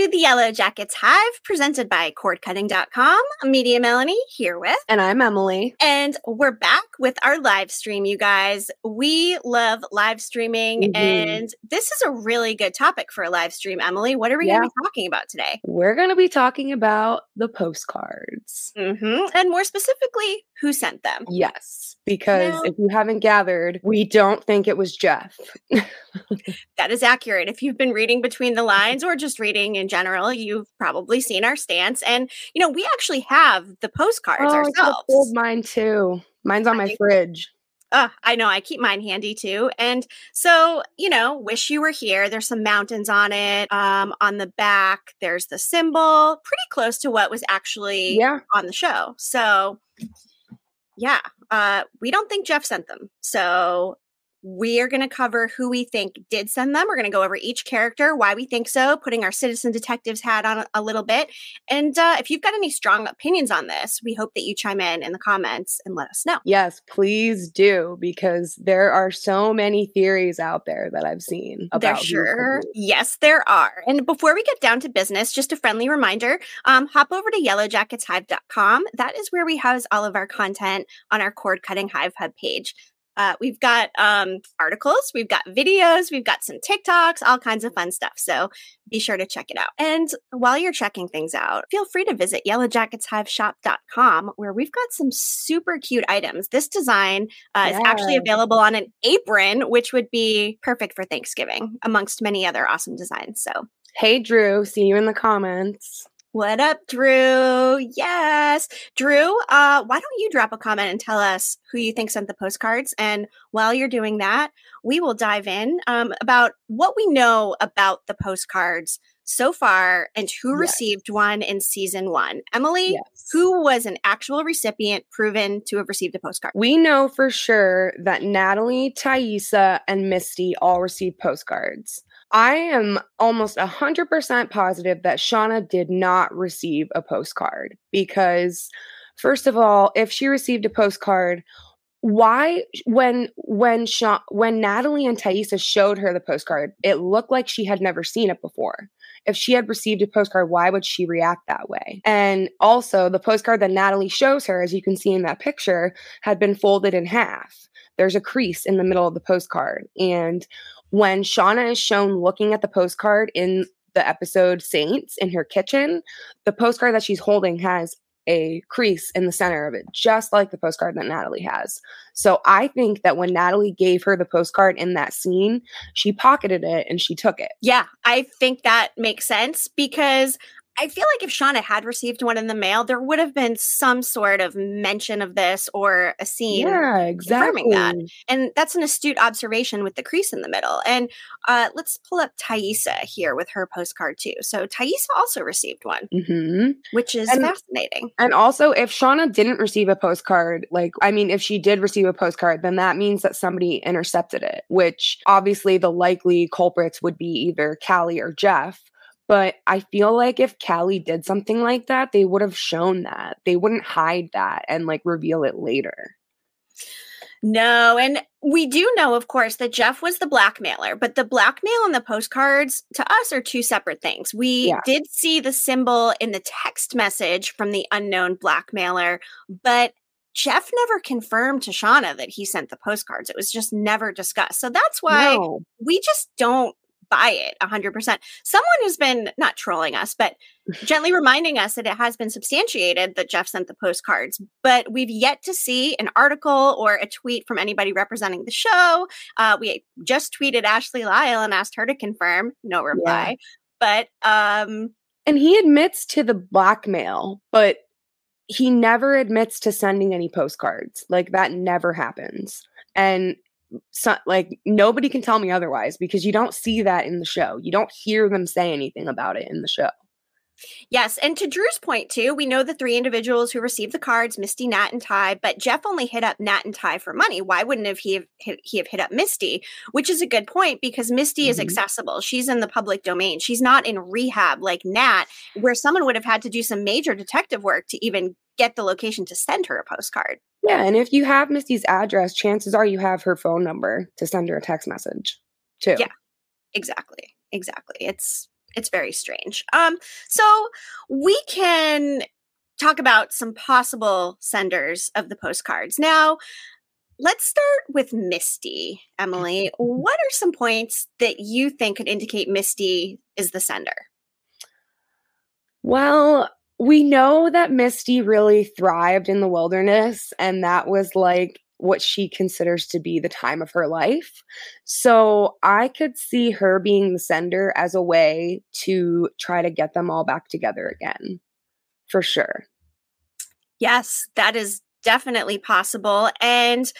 To the Yellow Jackets Hive, presented by cordcutting.com. Media Melanie here with. And I'm Emily. And we're back with our live stream, you guys. We love live streaming, mm-hmm. and this is a really good topic for a live stream, Emily. What are we yeah. going to be talking about today? We're going to be talking about the postcards. Mm-hmm. And more specifically, who sent them. Yes, because now, if you haven't gathered, we don't think it was Jeff. that is accurate. If you've been reading between the lines or just reading in general, you've probably seen our stance. And, you know, we actually have the postcards oh, ourselves. I mine too. Mine's on my fridge. Uh, I know. I keep mine handy too. And so, you know, wish you were here. There's some mountains on it. Um, on the back, there's the symbol, pretty close to what was actually yeah. on the show. So yeah, uh, we don't think Jeff sent them. So we are going to cover who we think did send them. We're going to go over each character, why we think so, putting our citizen detectives hat on a, little bit. And uh, if you've got any strong opinions on this, we hope that you chime in in the comments and let us know. Yes, please do, because there are so many theories out there that I've seen about. There sure, yes, there are. And before we get down to business, just a friendly reminder: um, hop over to YellowJacketsHive.com. That is where we house all of our content on our cord cutting hive hub page. Uh, we've got um, articles, we've got videos, we've got some TikToks, all kinds of fun stuff. So be sure to check it out. And while you're checking things out, feel free to visit yellowjacketshiveshop.com where we've got some super cute items. This design uh, yeah. is actually available on an apron, which would be perfect for Thanksgiving, amongst many other awesome designs. So, hey, Drew, see you in the comments. What up, Drew? Yes. Drew, uh, why don't you drop a comment and tell us who you think sent the postcards? And while you're doing that, we will dive in um, about what we know about the postcards so far and who yes. received one in season one. Emily, yes. who was an actual recipient proven to have received a postcard? We know for sure that Natalie, Taissa, and Misty all received postcards. I am almost 100% positive that Shauna did not receive a postcard because, first of all, if she received a postcard, why when when Sha- when Natalie and Taissa showed her the postcard, it looked like she had never seen it before. If she had received a postcard, why would she react that way? And also, the postcard that Natalie shows her, as you can see in that picture, had been folded in half. There's a crease in the middle of the postcard, and when Shauna is shown looking at the postcard in the episode Saints in her kitchen, the postcard that she's holding has a crease in the center of it, just like the postcard that Natalie has. So I think that when Natalie gave her the postcard in that scene, she pocketed it and she took it. Yeah, I think that makes sense because I feel like if Shauna had received one in the mail, there would have been some sort of mention of this or a scene yeah, exactly. confirming that. And that's an astute observation with the crease in the middle. And uh, let's pull up Taissa here with her postcard too. So Taissa also received one, mm-hmm. which is and, fascinating. And also, if Shauna didn't receive a postcard, like, I mean, if she did receive a postcard, then that means that somebody intercepted it, which obviously the likely culprits would be either Callie or Jeff but I feel like if Callie did something like that, they would have shown that. They wouldn't hide that and like reveal it later. No, and we do know, of course, that Jeff was the blackmailer, but the blackmail and the postcards to us are two separate things. We yeah. did see the symbol in the text message from the unknown blackmailer, but Jeff never confirmed to Shauna that he sent the postcards. It was just never discussed. So that's why no. we just don't buy it 100%. Someone has been not trolling us, but gently reminding us that it has been substantiated that Jeff sent the postcards, but we've yet to see an article or a tweet from anybody representing the show. Uh, we just tweeted Ashley Lyle and asked her to confirm, no reply. Yeah. But, um, and he admits to the blackmail, but he never admits to sending any postcards. Like that never happens. And so, like nobody can tell me otherwise because you don't see that in the show. You don't hear them say anything about it in the show. Yes, and to Drew's point too, we know the three individuals who received the cards, Misty, Nat, and Ty, but Jeff only hit up Nat and Ty for money. Why wouldn't have he have hit, he have hit up Misty? Which is a good point because Misty mm-hmm. is accessible. She's in the public domain. She's not in rehab like Nat, where someone would have had to do some major detective work to even get the location to send her a postcard. Yeah, and if you have Misty's address, chances are you have her phone number to send her a text message too. Yeah, exactly. Exactly. It's It's very strange. Um, so we can talk about some possible senders of the postcards. Now, let's start with Misty, Emily. What are some points that you think could indicate Misty is the sender? Well, we know that Misty really thrived in the wilderness, and that was like what she considers to be the time of her life. So I could see her being the sender as a way to try to get them all back together again, for sure. Yes, that is definitely possible. And,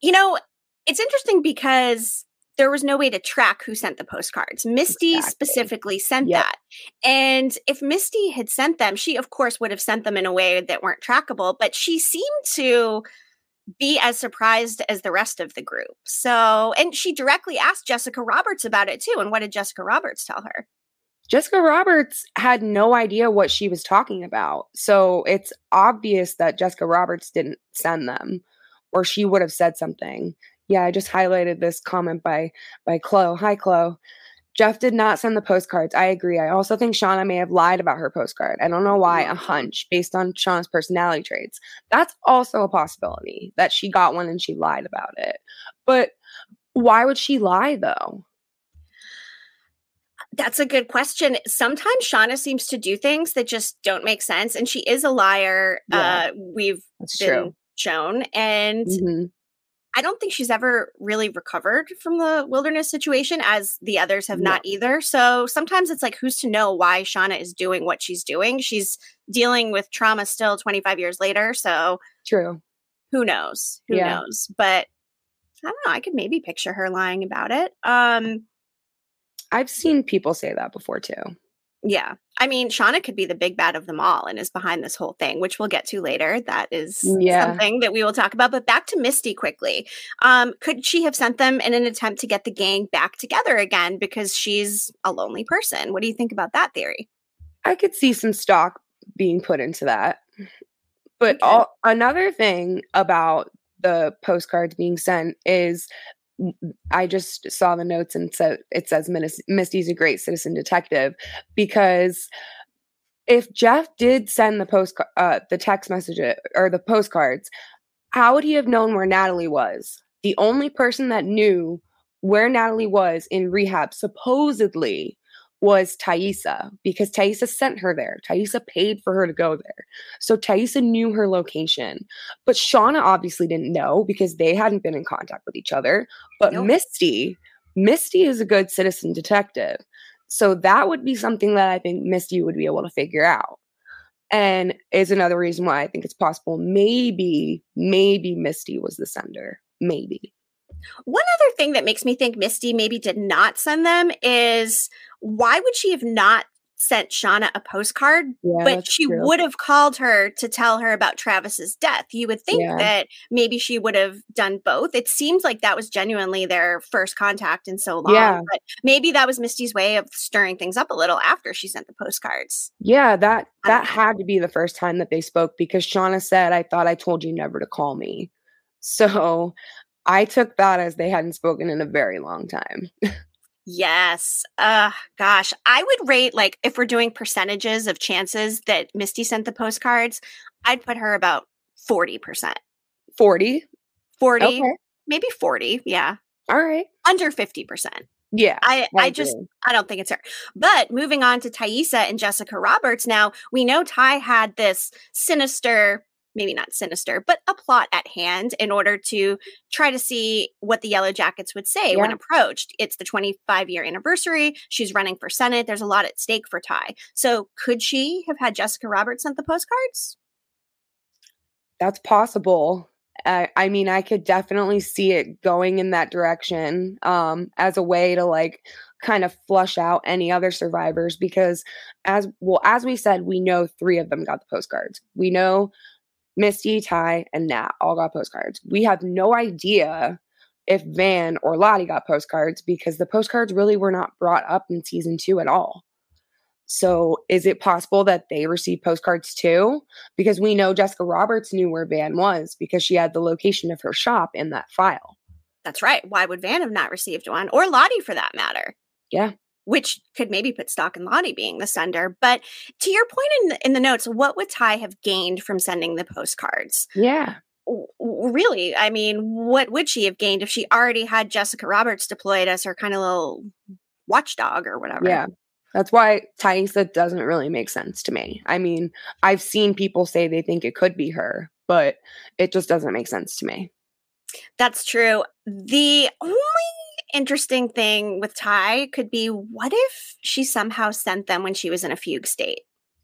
you know, it's interesting because there was no way to track who sent the postcards. Misty exactly. specifically sent yep. that. And if Misty had sent them, she, of course, would have sent them in a way that weren't trackable, but she seemed to be as surprised as the rest of the group. So, and she directly asked Jessica Roberts about it too. And what did Jessica Roberts tell her? Jessica Roberts had no idea what she was talking about. So it's obvious that Jessica Roberts didn't send them or she would have said something. Yeah, I just highlighted this comment by by Chloe. Hi Chloe. Jeff did not send the postcards. I agree. I also think Shauna may have lied about her postcard. I don't know why, a hunch based on Shauna's personality traits. That's also a possibility that she got one and she lied about it. But why would she lie though? That's a good question. Sometimes Shauna seems to do things that just don't make sense, and she is a liar. Yeah, uh, we've been true. shown, and mm-hmm. I don't think she's ever really recovered from the wilderness situation, as the others have no. not either. So sometimes it's like, who's to know why Shauna is doing what she's doing? She's dealing with trauma still 25 years later. So true. Who knows? Who yeah. knows? But I don't know. I could maybe picture her lying about it. Um, I've seen people say that before too. Yeah. I mean, Shauna could be the big bad of them all and is behind this whole thing, which we'll get to later. That is yeah. something that we will talk about. But back to Misty quickly. Um, could she have sent them in an attempt to get the gang back together again because she's a lonely person? What do you think about that theory? I could see some stock being put into that. But okay. all, another thing about the postcards being sent is I just saw the notes and said it says Misty's a great citizen detective because if Jeff did send the post uh, the text message uh, or the postcards, how would he have known where Natalie was? The only person that knew where Natalie was in rehab supposedly was Taissa because Taissa sent her there. Taissa paid for her to go there. So Taissa knew her location. But Shauna obviously didn't know because they hadn't been in contact with each other. But nope. Misty, Misty is a good citizen detective. So that would be something that I think Misty would be able to figure out. And is another reason why I think it's possible maybe, maybe Misty was the sender. Maybe. One other thing that makes me think Misty maybe did not send them is why would she have not sent Shauna a postcard, yeah, but she true. would have called her to tell her about Travis's death. You would think yeah. that maybe she would have done both. It seems like that was genuinely their first contact in so long. Yeah. But maybe that was Misty's way of stirring things up a little after she sent the postcards. Yeah, that that had to be the first time that they spoke because Shauna said, I thought I told you never to call me. So I took that as they hadn't spoken in a very long time. yes. Uh gosh, I would rate like if we're doing percentages of chances that Misty sent the postcards, I'd put her about 40%. 40? 40. Okay. Maybe 40, yeah. All right. Under 50%. Yeah. I, I, I just I don't think it's her. But moving on to Taissa and Jessica Roberts now, we know Ty had this sinister maybe not sinister, but a plot at hand in order to try to see what the Yellow Jackets would say yeah. when approached. It's the 25 year anniversary. She's running for Senate. There's a lot at stake for Ty. So could she have had Jessica Roberts sent the postcards? That's possible. Uh, I mean, I could definitely see it going in that direction um, as a way to like kind of flush out any other survivors because as well as we said we know three of them got the postcards we know Misty, Ty, and Nat all got postcards. We have no idea if Van or Lottie got postcards because the postcards really were not brought up in season two at all. So, is it possible that they received postcards too? Because we know Jessica Roberts knew where Van was because she had the location of her shop in that file. That's right. Why would Van have not received one? Or Lottie for that matter? Yeah. Which could maybe put stock in Lottie being the sender. But to your point in the, in the notes, what would Ty have gained from sending the postcards? Yeah. Really, I mean, what would she have gained if she already had Jessica Roberts deployed as her kind of little watchdog or whatever? Yeah. That's why Taissa doesn't really make sense to me. I mean, I've seen people say they think it could be her, but it just doesn't make sense to me. That's true. The only interesting thing with Ty could be what if she somehow sent them when she was in a fugue state?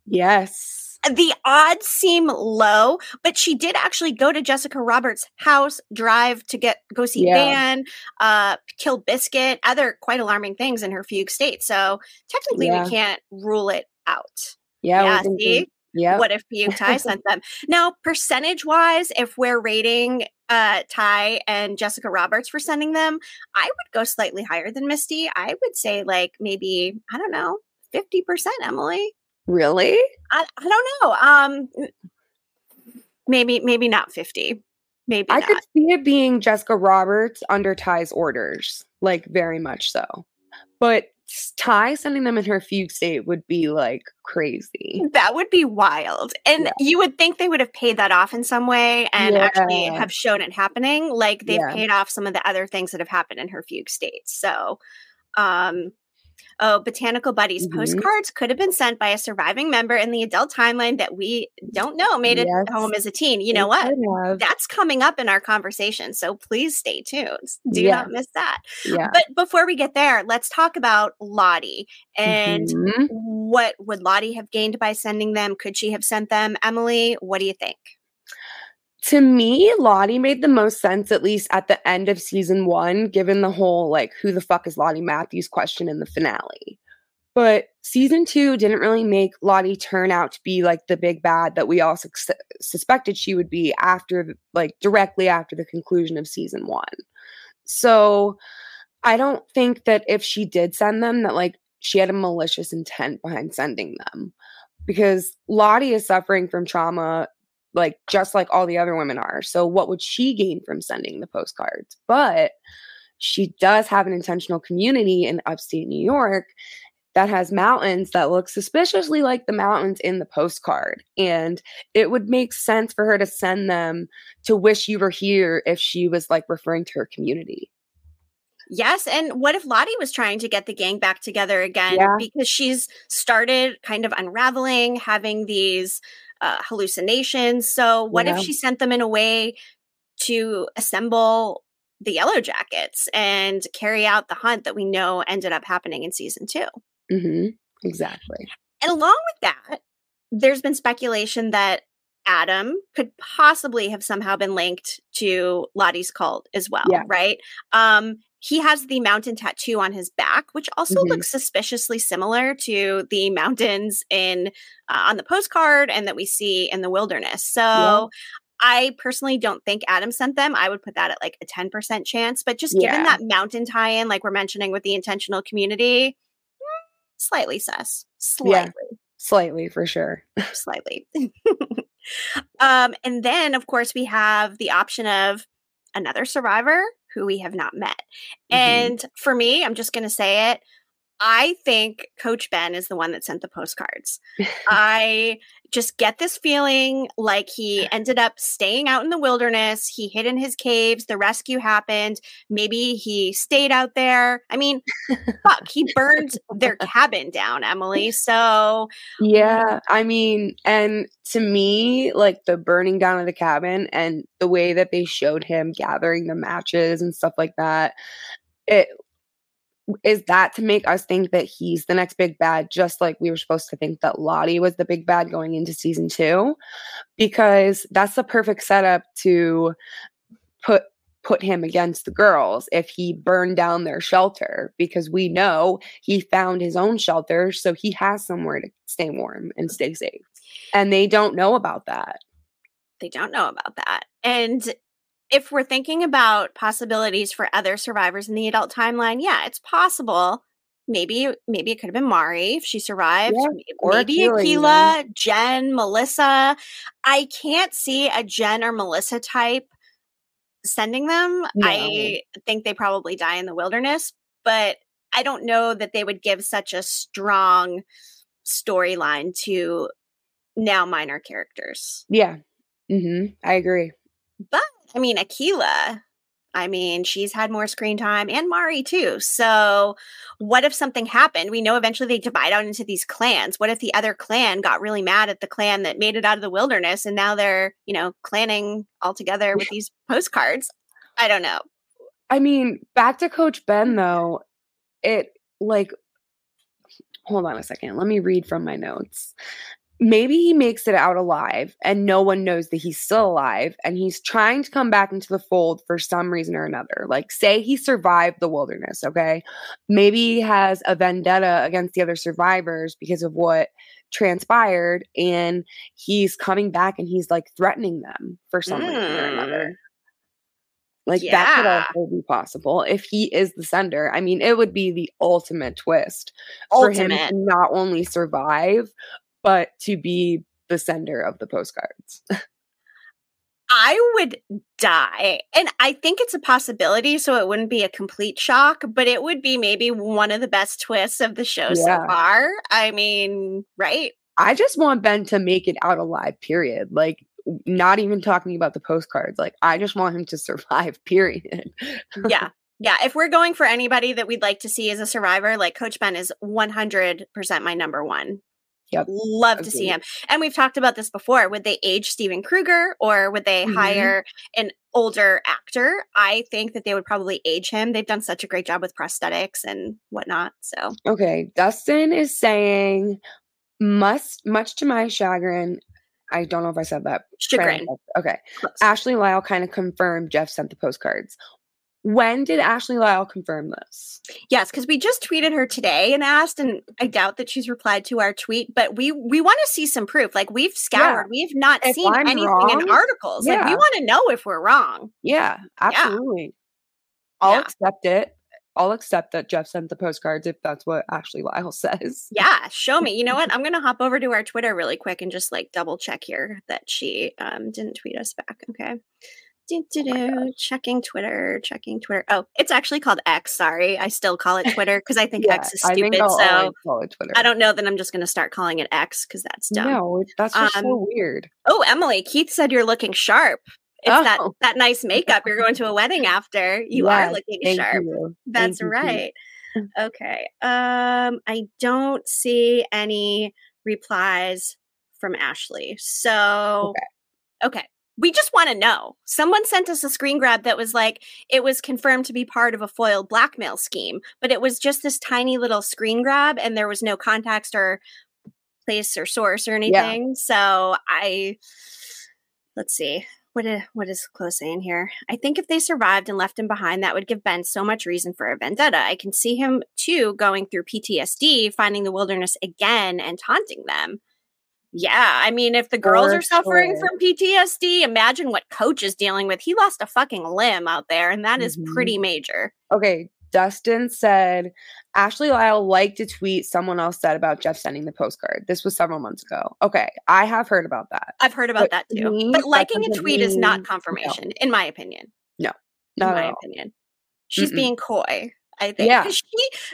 Yes. The odds seem low, but she did actually go to Jessica Roberts' house, drive to get go see yeah. Van, uh, kill Biscuit, other quite alarming things in her fugue state. So technically, yeah. we can't rule it out. Yeah, yeah see, yeah. What if Fugue Tai sent them? Now, percentage wise, if we're rating uh Tai and Jessica Roberts for sending them, I would go slightly higher than Misty. I would say like maybe, I don't know, 50%, Emily. Really? I, I don't know. Um maybe maybe not 50. Maybe I not. could see it being Jessica Roberts under Tai's orders, like very much so. But Tai sending them in her fugue state would be like crazy. That would be wild. And yeah. you would think they would have paid that off in some way and yeah. actually have shown it happening. Like they've yeah. paid off some of the other things that have happened in her fugue state. So um Oh, Botanical Buddies mm-hmm. postcards could have been sent by a surviving member in the adult timeline that we don't know made yes. it home as a teen. You know what? That's coming up in our conversation. So please stay tuned. Do yeah. not miss that. Yeah. But before we get there, let's talk about Lottie and mm-hmm. what would Lottie have gained by sending them? Could she have sent them? Emily, what do you think? To me, Lottie made the most sense, at least at the end of season one, given the whole like, who the fuck is Lottie Matthews question in the finale. But season two didn't really make Lottie turn out to be like the big bad that we all su- suspected she would be after, like, directly after the conclusion of season one. So I don't think that if she did send them, that like she had a malicious intent behind sending them because Lottie is suffering from trauma like just like all the other women are. So what would she gain from sending the postcards? But she does have an intentional community in upstate New York that has mountains that look suspiciously like the mountains in the postcard. And it would make sense for her to send them to wish you were here if she was like referring to her community. Yes. And what if Lottie was trying to get the gang back together again? Yeah. Because she's started kind of unraveling, having these uh, hallucinations. So, what yeah. if she sent them in a way to assemble the yellow jackets and carry out the hunt that we know ended up happening in season 2 mm-hmm. Exactly. And along with that, there's been speculation that Adam could possibly have somehow been linked to Lottie's cult as well, yeah. right? Um, he has the mountain tattoo on his back, which also mm-hmm. looks suspiciously similar to the mountains in uh, on the postcard and that we see in the wilderness. So yeah. I personally don't think Adam sent them. I would put that at like a 10% chance. But just yeah. given that mountain tie in, like we're mentioning with the intentional community, mm, slightly sus. Slightly. Yeah, slightly for sure. slightly. um, and then, of course, we have the option of another survivor who we have not met. Mm-hmm. And for me, I'm just going to say it. I think Coach Ben is the one that sent the postcards. I just get this feeling like he ended up staying out in the wilderness. He hid in his caves. The rescue happened. Maybe he stayed out there. I mean, fuck, he burned their cabin down, Emily. So, yeah, I mean, and to me, like the burning down of the cabin and the way that they showed him gathering the matches and stuff like that, it is that to make us think that he's the next big bad, just like we were supposed to think that Lottie was the big bad going into season two? Because that's the perfect setup to put put him against the girls if he burned down their shelter because we know he found his own shelter so he has somewhere to stay warm and stay safe and they don't know about that they don't know about that and if we're thinking about possibilities for other survivors in the adult timeline, yeah, it's possible. Maybe maybe it could have been Mari if she survived. Yeah, maybe Akilah, Jen, Melissa. I can't see a Jen or Melissa type sending them. No. I think they probably die in the wilderness, but I don't know that they would give such a strong storyline to now minor characters. Yeah. Mm-hmm. I agree. But I mean, Akilah, I mean, she's had more screen time and Mari too. So, what if something happened? We know eventually they divide out into these clans. What if the other clan got really mad at the clan that made it out of the wilderness and now they're, you know, clanning all together with these postcards? I don't know. I mean, back to Coach Ben mm-hmm. though, it like hold on a second. Let me read from my notes maybe he makes it out alive and no one knows that he's still alive and he's trying to come back into the fold for some reason or another. Like, say he survived the wilderness, okay? Maybe he has a vendetta against the other survivors because of what transpired and he's coming back and he's like threatening them for some mm. reason or another. Hmm. Like yeah. that could also be possible if he is the sender. I mean, it would be the ultimate twist ultimate. for him to not only survive, but to be the sender of the postcards. I would die. And I think it's a possibility, so it wouldn't be a complete shock, but it would be maybe one of the best twists of the show yeah. so far. I mean, right? I just want Ben to make it out alive, period. Like, not even talking about the postcards. Like, I just want him to survive, period. yeah. Yeah. If we're going for anybody that we'd like to see as a survivor, like Coach Ben is 100% my number one. Yep. Love to see him. And we've talked about this before. Would they age Steven Krueger or would they mm-hmm. hire an older actor? I think that they would probably age him. They've done such a great job with prosthetics and whatnot. So Okay. Dustin is saying must much to my chagrin. I don't know if I said that. Chagrin. Okay. Close. Ashley Lyle kind of confirmed Jeff sent the postcards. When did Ashley Lyle confirm this? Yes, because we just tweeted her today and asked, and I doubt that she's replied to our tweet, but we we want to see some proof. Like we've scoured, yeah. we've not if seen I'm anything wrong, in articles. Yeah. Like we want to know if we're wrong. Yeah, absolutely. Yeah. I'll accept it. I'll accept that Jeff sent the postcards if that's what Ashley Lyle says. Yeah, show me. You know what? I'm gonna hop over to our Twitter really quick and just like double check here that she um didn't tweet us back. Okay. Do, do, do. Checking Twitter, checking Twitter. Oh, it's actually called X. Sorry, I still call it Twitter because I think yeah, X is stupid. so I don't know that I'm just going to start calling it X because that's dumb. No, that's just um, so weird. Oh, Emily, Keith said you're looking sharp. It's oh. that that nice makeup. You're going to a wedding after. You yes, are looking sharp. You. That's thank right. You. Okay. Um, I don't see any replies from Ashley. So okay. okay we just want to know. Someone sent us a screen grab that was like it was confirmed to be part of a foiled blackmail scheme, but it was just this tiny little screen grab and there was no context or place or source or anything. Yeah. So I let's see. What is, what is close saying here? I think if they survived and left him behind, that would give Ben so much reason for a vendetta. I can see him too going through PTSD, finding the wilderness again and taunting them. Yeah, I mean, if the girls For are suffering sure. from PTSD, imagine what coach is dealing with. He lost a fucking limb out there, and that mm-hmm. is pretty major. Okay, Dustin said Ashley Lyle liked a tweet someone else said about Jeff sending the postcard. This was several months ago. Okay, I have heard about that. I've heard about but that too. Me, but liking a tweet mean, is not confirmation, no. in my opinion. No, not in my opinion. She's Mm-mm. being coy. I think. Yeah. She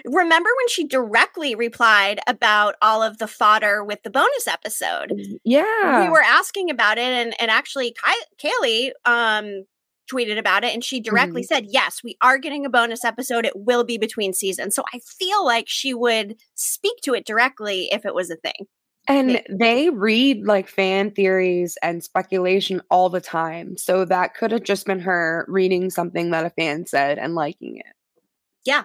remember when she directly replied about all of the fodder with the bonus episode. Yeah. We were asking about it and and actually Ky- Kaylee um tweeted about it and she directly mm-hmm. said, "Yes, we are getting a bonus episode. It will be between seasons." So I feel like she would speak to it directly if it was a thing. And they read like fan theories and speculation all the time. So that could have just been her reading something that a fan said and liking it. Yeah,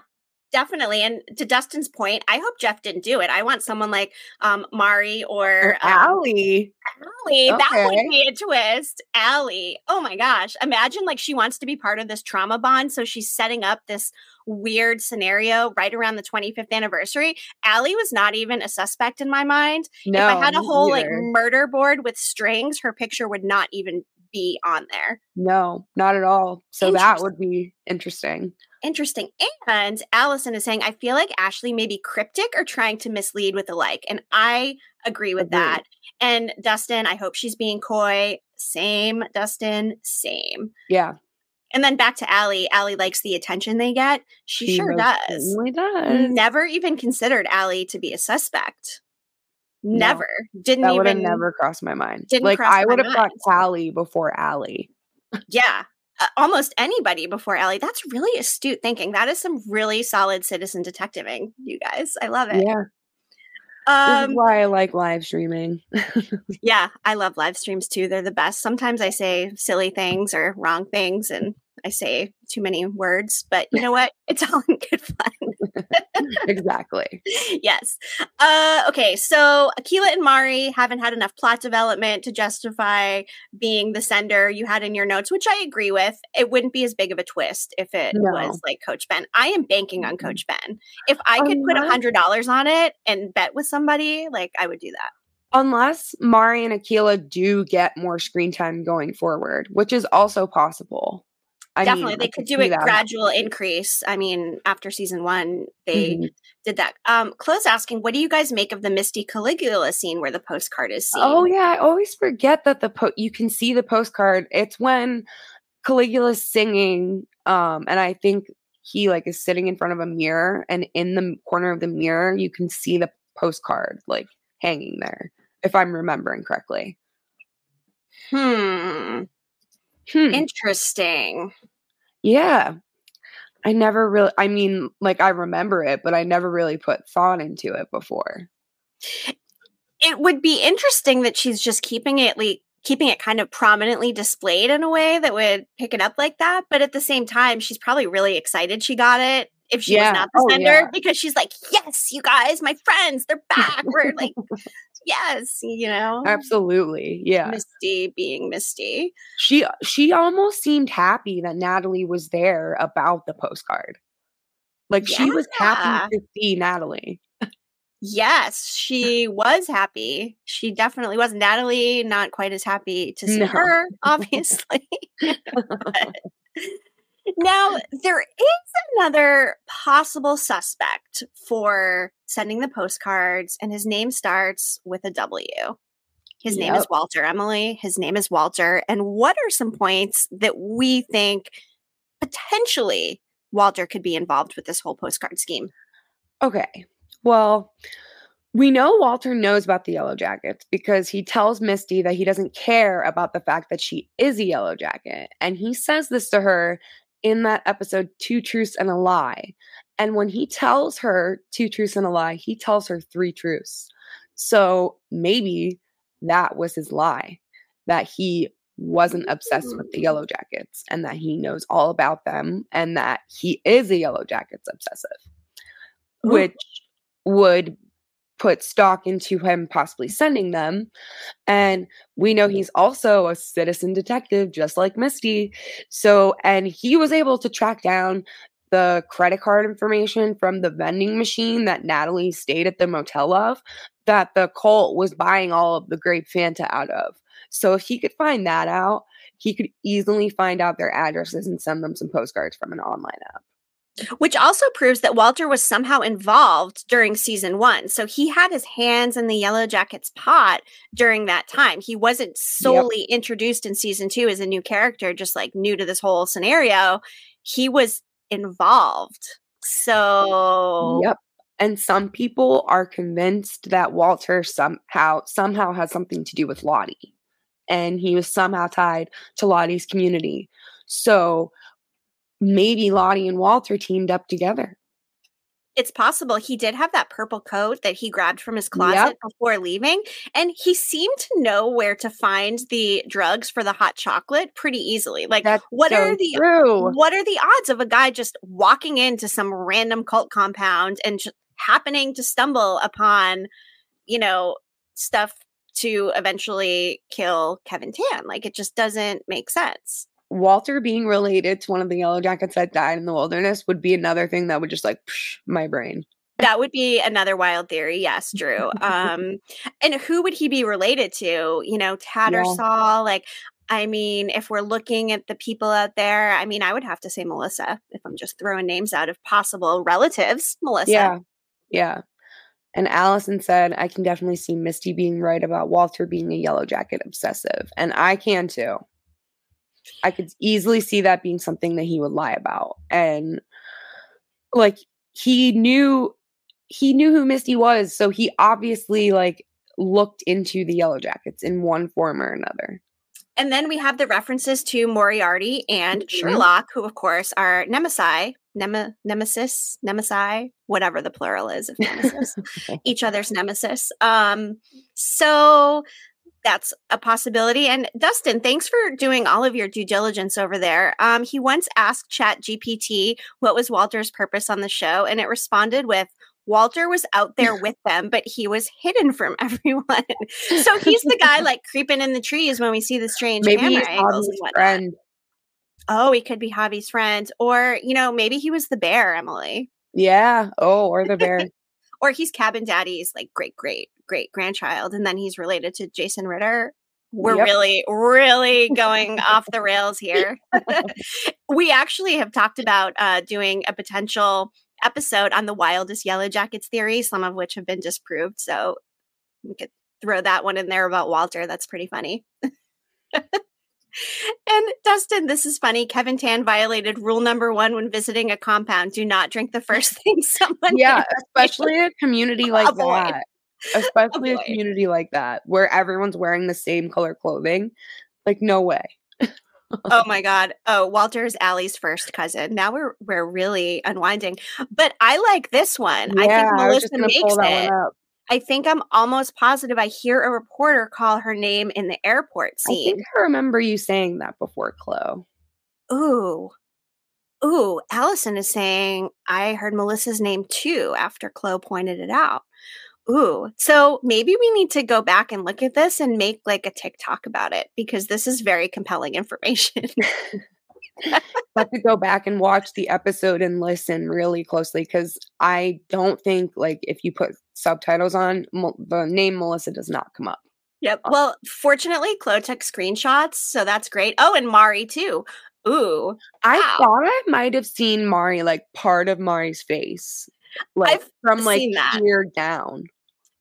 definitely. And to Dustin's point, I hope Jeff didn't do it. I want someone like um, Mari or, or um, Allie. Allie, okay. that would be a twist. Allie. Oh my gosh. Imagine like she wants to be part of this trauma bond. So she's setting up this weird scenario right around the 25th anniversary. Allie was not even a suspect in my mind. No, if I had a whole either. like murder board with strings, her picture would not even be on there. No, not at all. So that would be interesting. Interesting. And Allison is saying, I feel like Ashley may be cryptic or trying to mislead with the like. And I agree with Agreed. that. And Dustin, I hope she's being coy. Same, Dustin, same. Yeah. And then back to Allie. Allie likes the attention they get. She, she sure does. does. Never even considered Allie to be a suspect. Never. No, didn't that even never crossed my mind. Didn't like I would have thought Allie before Allie. yeah. Almost anybody before Ellie. That's really astute thinking. That is some really solid citizen detectiving, you guys. I love it. Yeah. Um, this is why I like live streaming. yeah, I love live streams too. They're the best. Sometimes I say silly things or wrong things, and I say too many words, but you know what? It's all in good fun. exactly. Yes. Uh, okay, so Akilah and Mari haven't had enough plot development to justify being the sender you had in your notes, which I agree with. It wouldn't be as big of a twist if it no. was like Coach Ben. I am banking on Coach Ben. If I could put a hundred dollars on it and bet with somebody, like I would do that unless Mari and Akilah do get more screen time going forward, which is also possible. I Definitely, mean, they could do a that. gradual increase. I mean, after season one, they mm-hmm. did that. Um, Close asking, what do you guys make of the Misty Caligula scene where the postcard is seen? Oh yeah, I always forget that the po- you can see the postcard. It's when Caligula's singing, um, and I think he like is sitting in front of a mirror, and in the corner of the mirror, you can see the postcard like hanging there. If I'm remembering correctly. Hmm. Hmm. Interesting. Yeah. I never really, I mean, like I remember it, but I never really put thought into it before. It would be interesting that she's just keeping it like keeping it kind of prominently displayed in a way that would pick it up like that. But at the same time, she's probably really excited she got it if she yeah. was not the oh, sender yeah. because she's like, yes, you guys, my friends, they're back. We're like, yes, you know, absolutely, yeah. Misty being Misty, she she almost seemed happy that Natalie was there about the postcard. Like yeah. she was happy to see Natalie. Yes, she was happy. She definitely was. Natalie, not quite as happy to see no. her, obviously. Now, there is another possible suspect for sending the postcards, and his name starts with a W. His yep. name is Walter, Emily. His name is Walter. And what are some points that we think potentially Walter could be involved with this whole postcard scheme? Okay. Well, we know Walter knows about the Yellow Jackets because he tells Misty that he doesn't care about the fact that she is a Yellow Jacket. And he says this to her in that episode, Two Truths and a Lie. And when he tells her two truths and a lie, he tells her three truths. So maybe that was his lie that he wasn't obsessed with the mm. Yellow Jackets and that he knows all about them and that he is a Yellow Jackets obsessive, which would put stock into him possibly sending them. And we know mm-hmm. he's also a citizen detective, just like Misty. So, and he was able to track down the credit card information from the vending machine that Natalie stayed at the motel of that the cult was buying all of the grape Fanta out of. So, if he could find that out, he could easily find out their addresses and send them some postcards from an online app. Which also proves that Walter was somehow involved during season one. So he had his hands in the Yellow Jackets pot during that time. He wasn't solely yep. introduced in season two as a new character, just like new to this whole scenario. He was involved. So Yep. And some people are convinced that Walter somehow somehow has something to do with Lottie. And he was somehow tied to Lottie's community. So maybe Lottie and Walter teamed up together. It's possible he did have that purple coat that he grabbed from his closet yep. before leaving. And he seemed to know where to find the drugs for the hot chocolate pretty easily. Like That's what so are the true. what are the odds of a guy just walking into some random cult compound and just happening to stumble upon, you know, stuff to eventually kill Kevin Tan? Like it just doesn't make sense. Walter being related to one of the Yellow Jackets that died in the wilderness would be another thing that would just like psh, my brain. That would be another wild theory. Yes, Drew. Um, and who would he be related to? You know, Tattersall. Yeah. Like, I mean, if we're looking at the people out there, I mean, I would have to say Melissa if I'm just throwing names out of possible relatives. Melissa. Yeah. Yeah. And Allison said, I can definitely see Misty being right about Walter being a yellow jacket obsessive. And I can too. I could easily see that being something that he would lie about. And like he knew he knew who Misty was, so he obviously like looked into the Yellow Jackets in one form or another. And then we have the references to Moriarty and mm-hmm. Sherlock, who of course are nemesis, nem- nemesis, nemesis, whatever the plural is of nemesis, each other's nemesis. Um, so that's a possibility. And Dustin, thanks for doing all of your due diligence over there. Um, he once asked Chat GPT what was Walter's purpose on the show, and it responded with, Walter was out there with them, but he was hidden from everyone. so he's the guy like creeping in the trees when we see the strange maybe camera angles and friend. Oh, he could be Javi's friend, or you know, maybe he was the bear, Emily. Yeah. Oh, or the bear. or he's Cabin Daddy's like great, great, great grandchild, and then he's related to Jason Ritter. We're yep. really, really going off the rails here. we actually have talked about uh, doing a potential episode on the wildest Yellow Jackets theory, some of which have been disproved. So we could throw that one in there about Walter. That's pretty funny. And Dustin, this is funny. Kevin Tan violated rule number one when visiting a compound: do not drink the first thing someone. Yeah, especially a community like Avoid. that. Especially a community like that where everyone's wearing the same color clothing. Like, no way. oh my god. Oh, Walter's Allie's first cousin. Now we're we're really unwinding. But I like this one. Yeah, I think Melissa I makes it. I think I'm almost positive I hear a reporter call her name in the airport scene. I think I remember you saying that before, Chloe. Ooh. Ooh, Allison is saying I heard Melissa's name too after Chloe pointed it out. Ooh, so maybe we need to go back and look at this and make like a TikTok about it because this is very compelling information. have to go back and watch the episode and listen really closely because I don't think like if you put subtitles on, the name Melissa does not come up. Yep. Uh, well, fortunately, Chloe took screenshots, so that's great. Oh, and Mari too. Ooh, I wow. thought I might have seen Mari like part of Mari's face, like I've from like here down.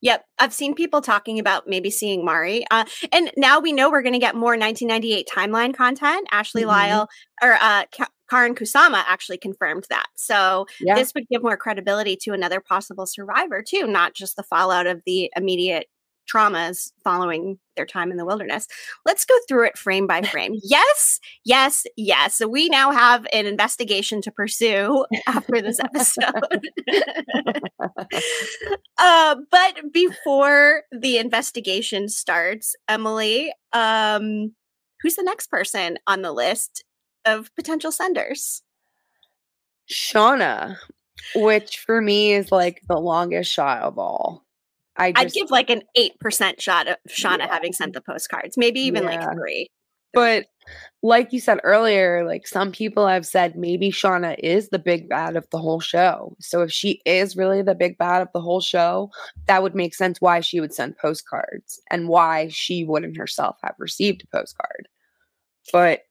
Yep, I've seen people talking about maybe seeing Mari, uh, and now we know we're going to get more 1998 timeline content. Ashley mm-hmm. Lyle or uh, Ka- Karyn Kusama actually confirmed that, so yeah. this would give more credibility to another possible survivor too, not just the fallout of the immediate traumas following their time in the wilderness. Let's go through it frame by frame. yes, yes, yes. So we now have an investigation to pursue after this episode. uh, but before the investigation starts, Emily, um, who's the next person on the list of potential senders? Shauna, which for me is like the longest shot of all. I would give like an 8% shot of Shauna yeah. having sent the postcards, maybe even yeah. like three. But like you said earlier, like some people have said maybe Shauna is the big bad of the whole show. So if she is really the big bad of the whole show, that would make sense why she would send postcards and why she wouldn't herself have received a postcard. But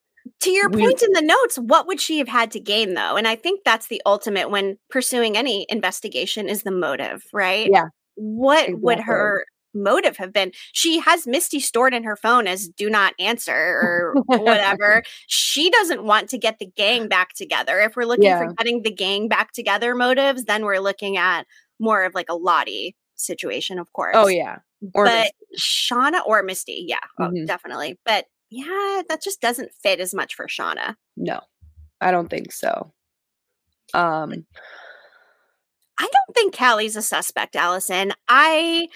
to your we, point in the notes, what would she have had to gain though? And I think that's the ultimate when pursuing any investigation is the motive, right? Yeah what exactly. would her motive have been? She has Misty stored in her phone as do not answer or whatever. she doesn't want to get the gang back together. If we're looking yeah. for getting the gang back together motives, then we're looking at more of like a Lottie situation, of course. Oh yeah. Or but Misty. Shauna or Misty, yeah, oh, mm-hmm. definitely. But yeah, that just doesn't fit as much for Shauna. No, I don't think so. Um, I don't think Callie's a suspect, Allison. I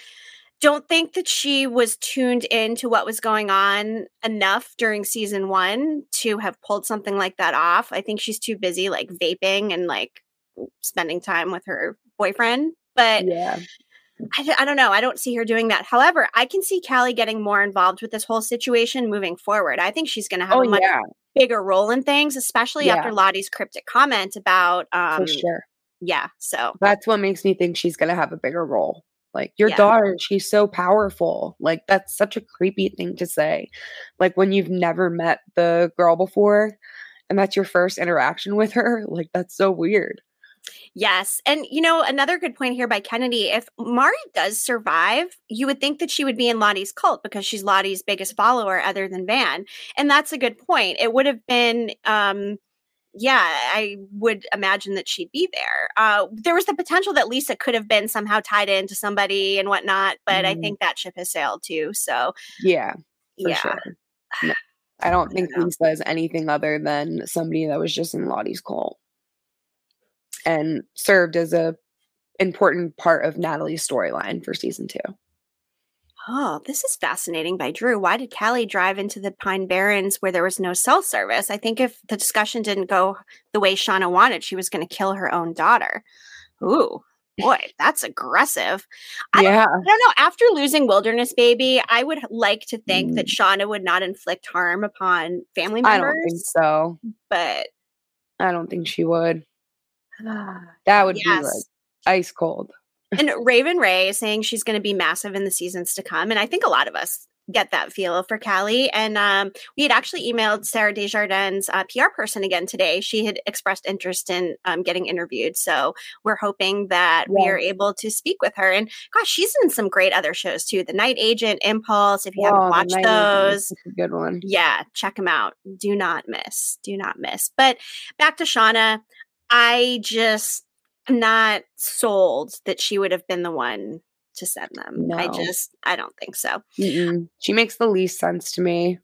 don't think that she was tuned into what was going on enough during season one to have pulled something like that off. I think she's too busy like vaping and like spending time with her boyfriend. But yeah. I, I don't know. I don't see her doing that. However, I can see Callie getting more involved with this whole situation moving forward. I think she's going to have oh, a much yeah. bigger role in things, especially yeah. after Lottie's cryptic comment about um, sure yeah so that's what makes me think she's gonna have a bigger role like your yeah. daughter she's so powerful like that's such a creepy thing to say like when you've never met the girl before and that's your first interaction with her like that's so weird Yes. And, you know, another good point here by Kennedy if Mari does survive, you would think that she would be in Lottie's cult because she's Lottie's biggest follower other than Van. And that's a good point. It would have been, um, yeah, I would imagine that she'd be there. Uh, there was the potential that Lisa could have been somehow tied into somebody and whatnot, but mm. I mm-hmm. think that ship has sailed too. So, yeah, yeah. Sure. No, I don't think I Lisa is anything other than somebody that was just in Lottie's cult and served as a important part of Natalie's storyline for season two. Oh, this is fascinating by Drew. Why did Callie drive into the Pine Barrens where there was no cell service? I think if the discussion didn't go the way Shauna wanted, she was going to kill her own daughter. Ooh, boy, that's aggressive. I yeah. Don't, I don't know. After losing Wilderness Baby, I would like to think mm. that Shauna would not inflict harm upon family members. I don't think so. But I don't think she would. that would yes. be like ice cold. And Raven Ray is saying she's going to be massive in the seasons to come. And I think a lot of us get that feel for Callie. And um, we had actually emailed Sarah Desjardins, uh, PR person, again today. She had expressed interest in um, getting interviewed. So we're hoping that we are able to speak with her. And gosh, she's in some great other shows too. The Night Agent, Impulse. If you haven't watched those, good one. Yeah, check them out. Do not miss. Do not miss. But back to Shauna. I just not sold that she would have been the one to send them. No. I just, I don't think so. Mm-mm. She makes the least sense to me.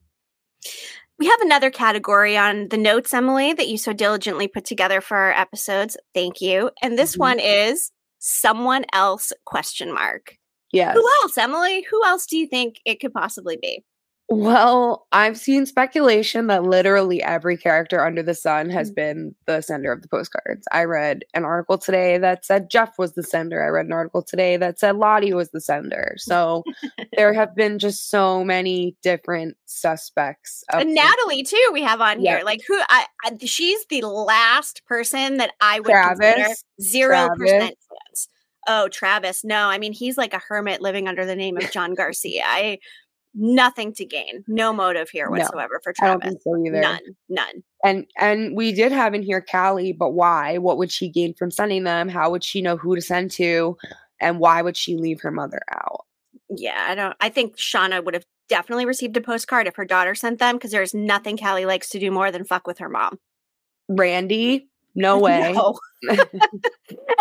We have another category on the notes, Emily, that you so diligently put together for our episodes. Thank you. And this mm-hmm. one is someone else question mark. Yes. Who else, Emily? Who else do you think it could possibly be? Well, I've seen speculation that literally every character under the sun has mm. been the sender of the postcards. I read an article today that said Jeff was the sender. I read an article today that said Lottie was the sender. So there have been just so many different suspects. And Natalie too. We have on here, like who? I, I, she's the last person that I would Travis, consider zero percent chance. Oh, Travis. No, I mean he's like a hermit living under the name of John Garcia. I nothing to gain, no motive here whatsoever no, for Travis. I don't think so. None, none. And and we did have in here Callie, but why? What would she gain from sending them? How would she know who to send to? And why would she leave her mother out? Yeah, I don't. I think Shauna would have definitely received a postcard if her daughter sent them because there's nothing Callie likes to do more than fuck with her mom. Randy, no way. No. and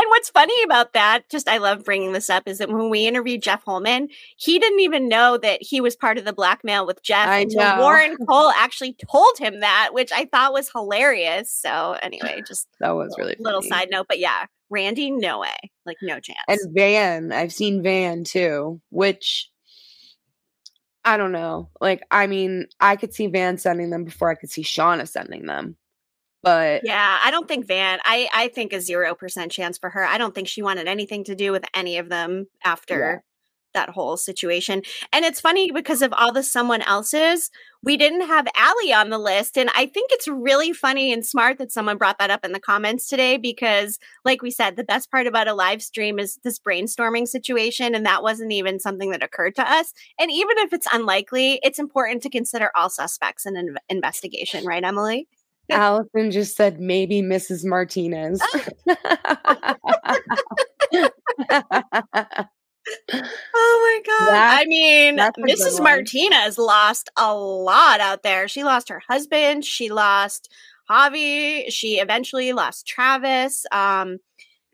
what's funny about that, just I love bringing this up, is that when we interviewed Jeff Holman, he didn't even know that he was part of the blackmail with Jeff I until know. Warren Kole actually told him that, which I thought was hilarious. So anyway, just that was really little funny. side note, but yeah, Randy, no way, like no chance. And Van, I've seen Van too, which I don't know. Like, I mean, I could see Van sending them before I could see Shauna sending them. But yeah, I don't think Van. I I think a zero percent chance for her. I don't think she wanted anything to do with any of them after yeah. that whole situation. And it's funny because of all the someone else's, we didn't have Allie on the list. And I think it's really funny and smart that someone brought that up in the comments today because, like we said, the best part about a live stream is this brainstorming situation. And that wasn't even something that occurred to us. And even if it's unlikely, it's important to consider all suspects in an investigation, right, Emily? Allison just said maybe Mrs. Martinez. oh my god. That, I mean, Mrs. Martinez lost a lot out there. She lost her husband, she lost Javi, she eventually lost Travis. Um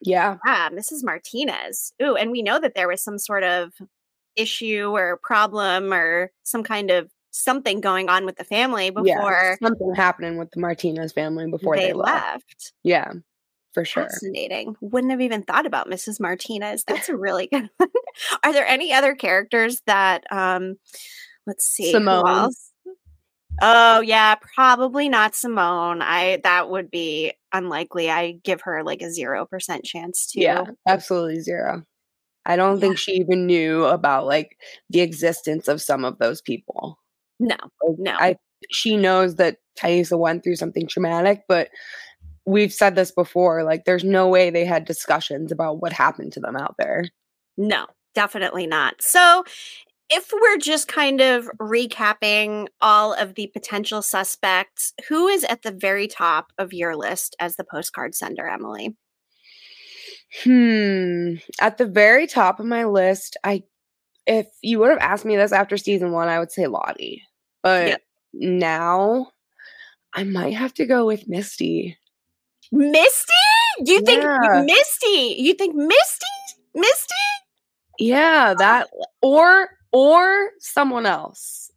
yeah. Yeah, Mrs. Martinez. Ooh, and we know that there was some sort of issue or problem or some kind of something going on with the family before yeah, something happening with the Martinez family before they, they left. left. Yeah, for sure. Fascinating. Wouldn't have even thought about Mrs. Martinez. That's a really good one. Are there any other characters that um let's see Simone. Oh yeah, probably not Simone. I that would be unlikely. I give her like a zero percent chance to Yeah, absolutely zero. I don't yeah. think she even knew about like the existence of some of those people. No, no. I she knows that Taissa went through something traumatic, but we've said this before. Like, there's no way they had discussions about what happened to them out there. No, definitely not. So, if we're just kind of recapping all of the potential suspects, who is at the very top of your list as the postcard sender, Emily? Hmm. At the very top of my list, I if you would have asked me this after season one, I would say Lottie. But yep. now I might have to go with Misty. Misty? You think yeah. Misty? You think Misty? Misty? Yeah, that or or someone else.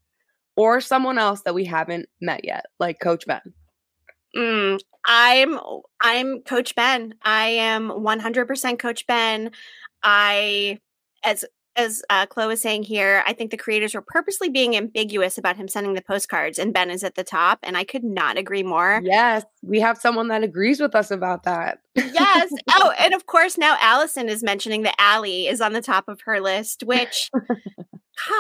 Or someone else that we haven't met yet, like Coach Ben. Mm, I'm I'm Coach Ben. I am 100% Coach Ben. I as as uh, Chloe was saying here, I think the creators were purposely being ambiguous about him sending the postcards, and Ben is at the top, and I could not agree more. Yes, we have someone that agrees with us about that. yes. Oh, and of course, now Allison is mentioning that Allie is on the top of her list, which,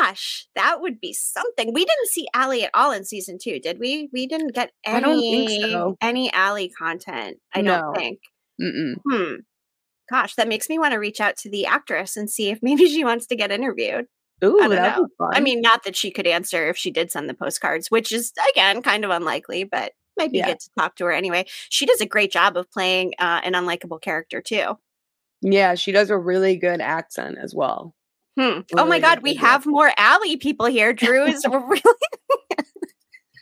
gosh, that would be something. We didn't see Allie at all in season two, did we? We didn't get any so. any Allie content. I no. don't think. Mm-mm. Hmm gosh, that makes me want to reach out to the actress and see if maybe she wants to get interviewed. Ooh, I that'd know. be fun. I mean, not that she could answer if she did send the postcards, which is again kind of unlikely, but might be yeah. good to talk to her anyway. She does a great job of playing uh, an unlikable character too. Yeah, she does a really good accent as well. Hmm. Really oh my God, we have more Allie people here. Drew is really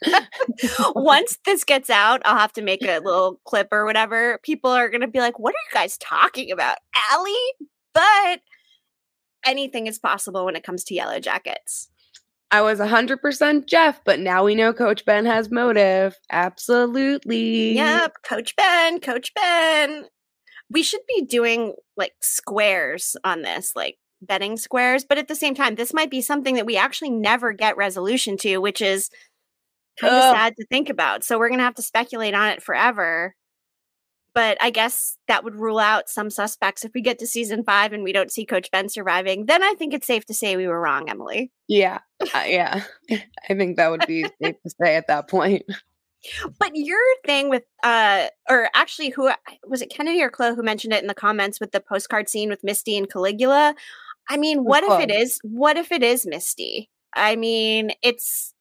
Once this gets out, I'll have to make a little clip or whatever. People are going to be like, what are you guys talking about? Allie? But anything is possible when it comes to Yellowjackets. I was 100% Jeff, but now we know Coach Ben has motive. Absolutely. Yep. Coach Ben, Coach Ben. We should be doing like squares on this, like betting squares. But at the same time, this might be something that we actually never get resolution to, which is kind of sad to think about. So we're going to have to speculate on it forever. But I guess that would rule out some suspects if we get to season five and we don't see Coach Ben surviving. Then I think it's safe to say we were wrong, Emily. Yeah. Uh, yeah. I think that would be safe to say at that point. But your thing with, uh, or actually, who was it, Kennedy or Chloe, who mentioned it in the comments with the postcard scene with Misty and Caligula? I mean, what if it is? What if it is Misty? I mean, it's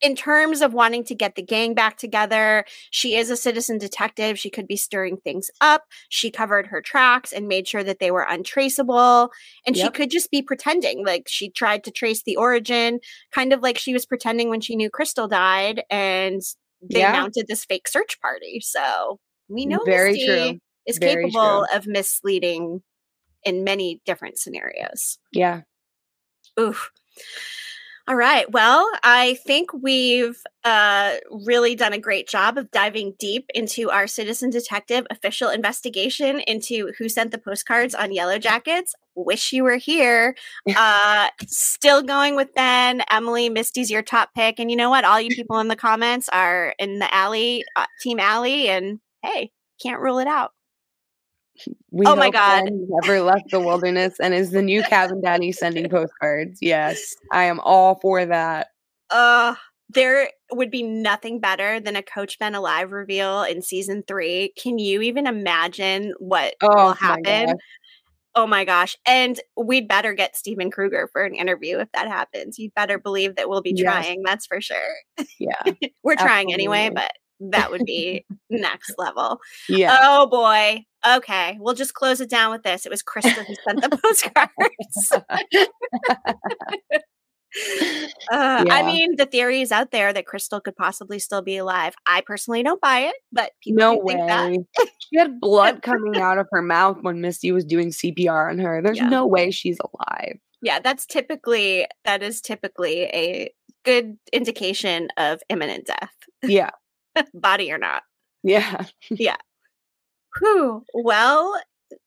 in terms of wanting to get the gang back together, she is a citizen detective. She could be stirring things up. She covered her tracks and made sure that they were untraceable. And yep. she could just be pretending like she tried to trace the origin, kind of like she was pretending when she knew Crystal died and they yeah. mounted this fake search party. So we know Very Misty true. is Very capable true. of misleading in many different scenarios. Yeah. Oof. All right. Well, I think we've uh, really done a great job of diving deep into our citizen detective official investigation into who sent the postcards on Yellowjackets. Wish you were here. Uh, still going with Ben. Emily, Misty's your top pick. And you know what? All you people in the comments are in the alley, uh, Team Allie. And hey, can't rule it out. We oh my god! Never left the wilderness and is the new cabin daddy sending postcards. Yes, I am all for that. Uh there would be nothing better than a Coach Ben Alive reveal in season three. Can you even imagine what oh, will happen? My oh my gosh. And we'd better get Steven Krueger for an interview if that happens. You'd better believe that we'll be trying, yes. that's for sure. Yeah. We're trying anyway, but that would be next level. Yeah. Oh boy. Okay. We'll just close it down with this. It was Crystal who sent the postcards. Uh, yeah. I mean, the theory is out there that Crystal could possibly still be alive. I personally don't buy it, but no way. she had blood coming out of her mouth when Misty was doing CPR on her. There's yeah. no way she's alive. Yeah, that's typically that is typically a good indication of imminent death. Yeah. body or not. Yeah. yeah. Whew. Well,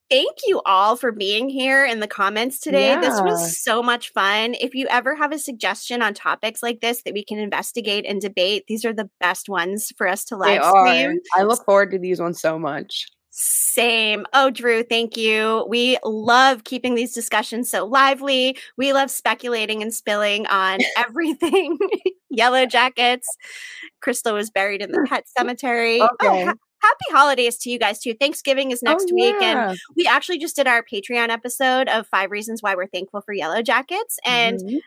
thank you all for being here in the comments today. Yeah. This was so much fun. If you ever have a suggestion on topics like this that we can investigate and debate, these are the best ones for us to live stream. I look forward to these ones so much. Same. Oh, Drew, thank you. We love keeping these discussions so lively. We love speculating and spilling on everything. Yellowjackets. Crystal was buried in the pet cemetery. Oh, okay. Oh, ha- happy holidays to you guys too. Thanksgiving is next oh, week. And we actually just did our Patreon episode of five reasons why we're thankful for Yellowjackets. And mm-hmm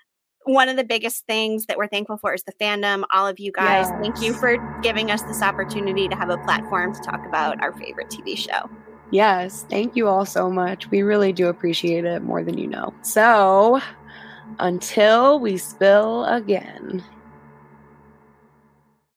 one of the biggest things that we're thankful for is the fandom. All of you guys, yes. thank you for giving us this opportunity to have a platform to talk about our favorite TV show. Yes, thank you all so much. We really do appreciate it more than you know. So, until we spill again.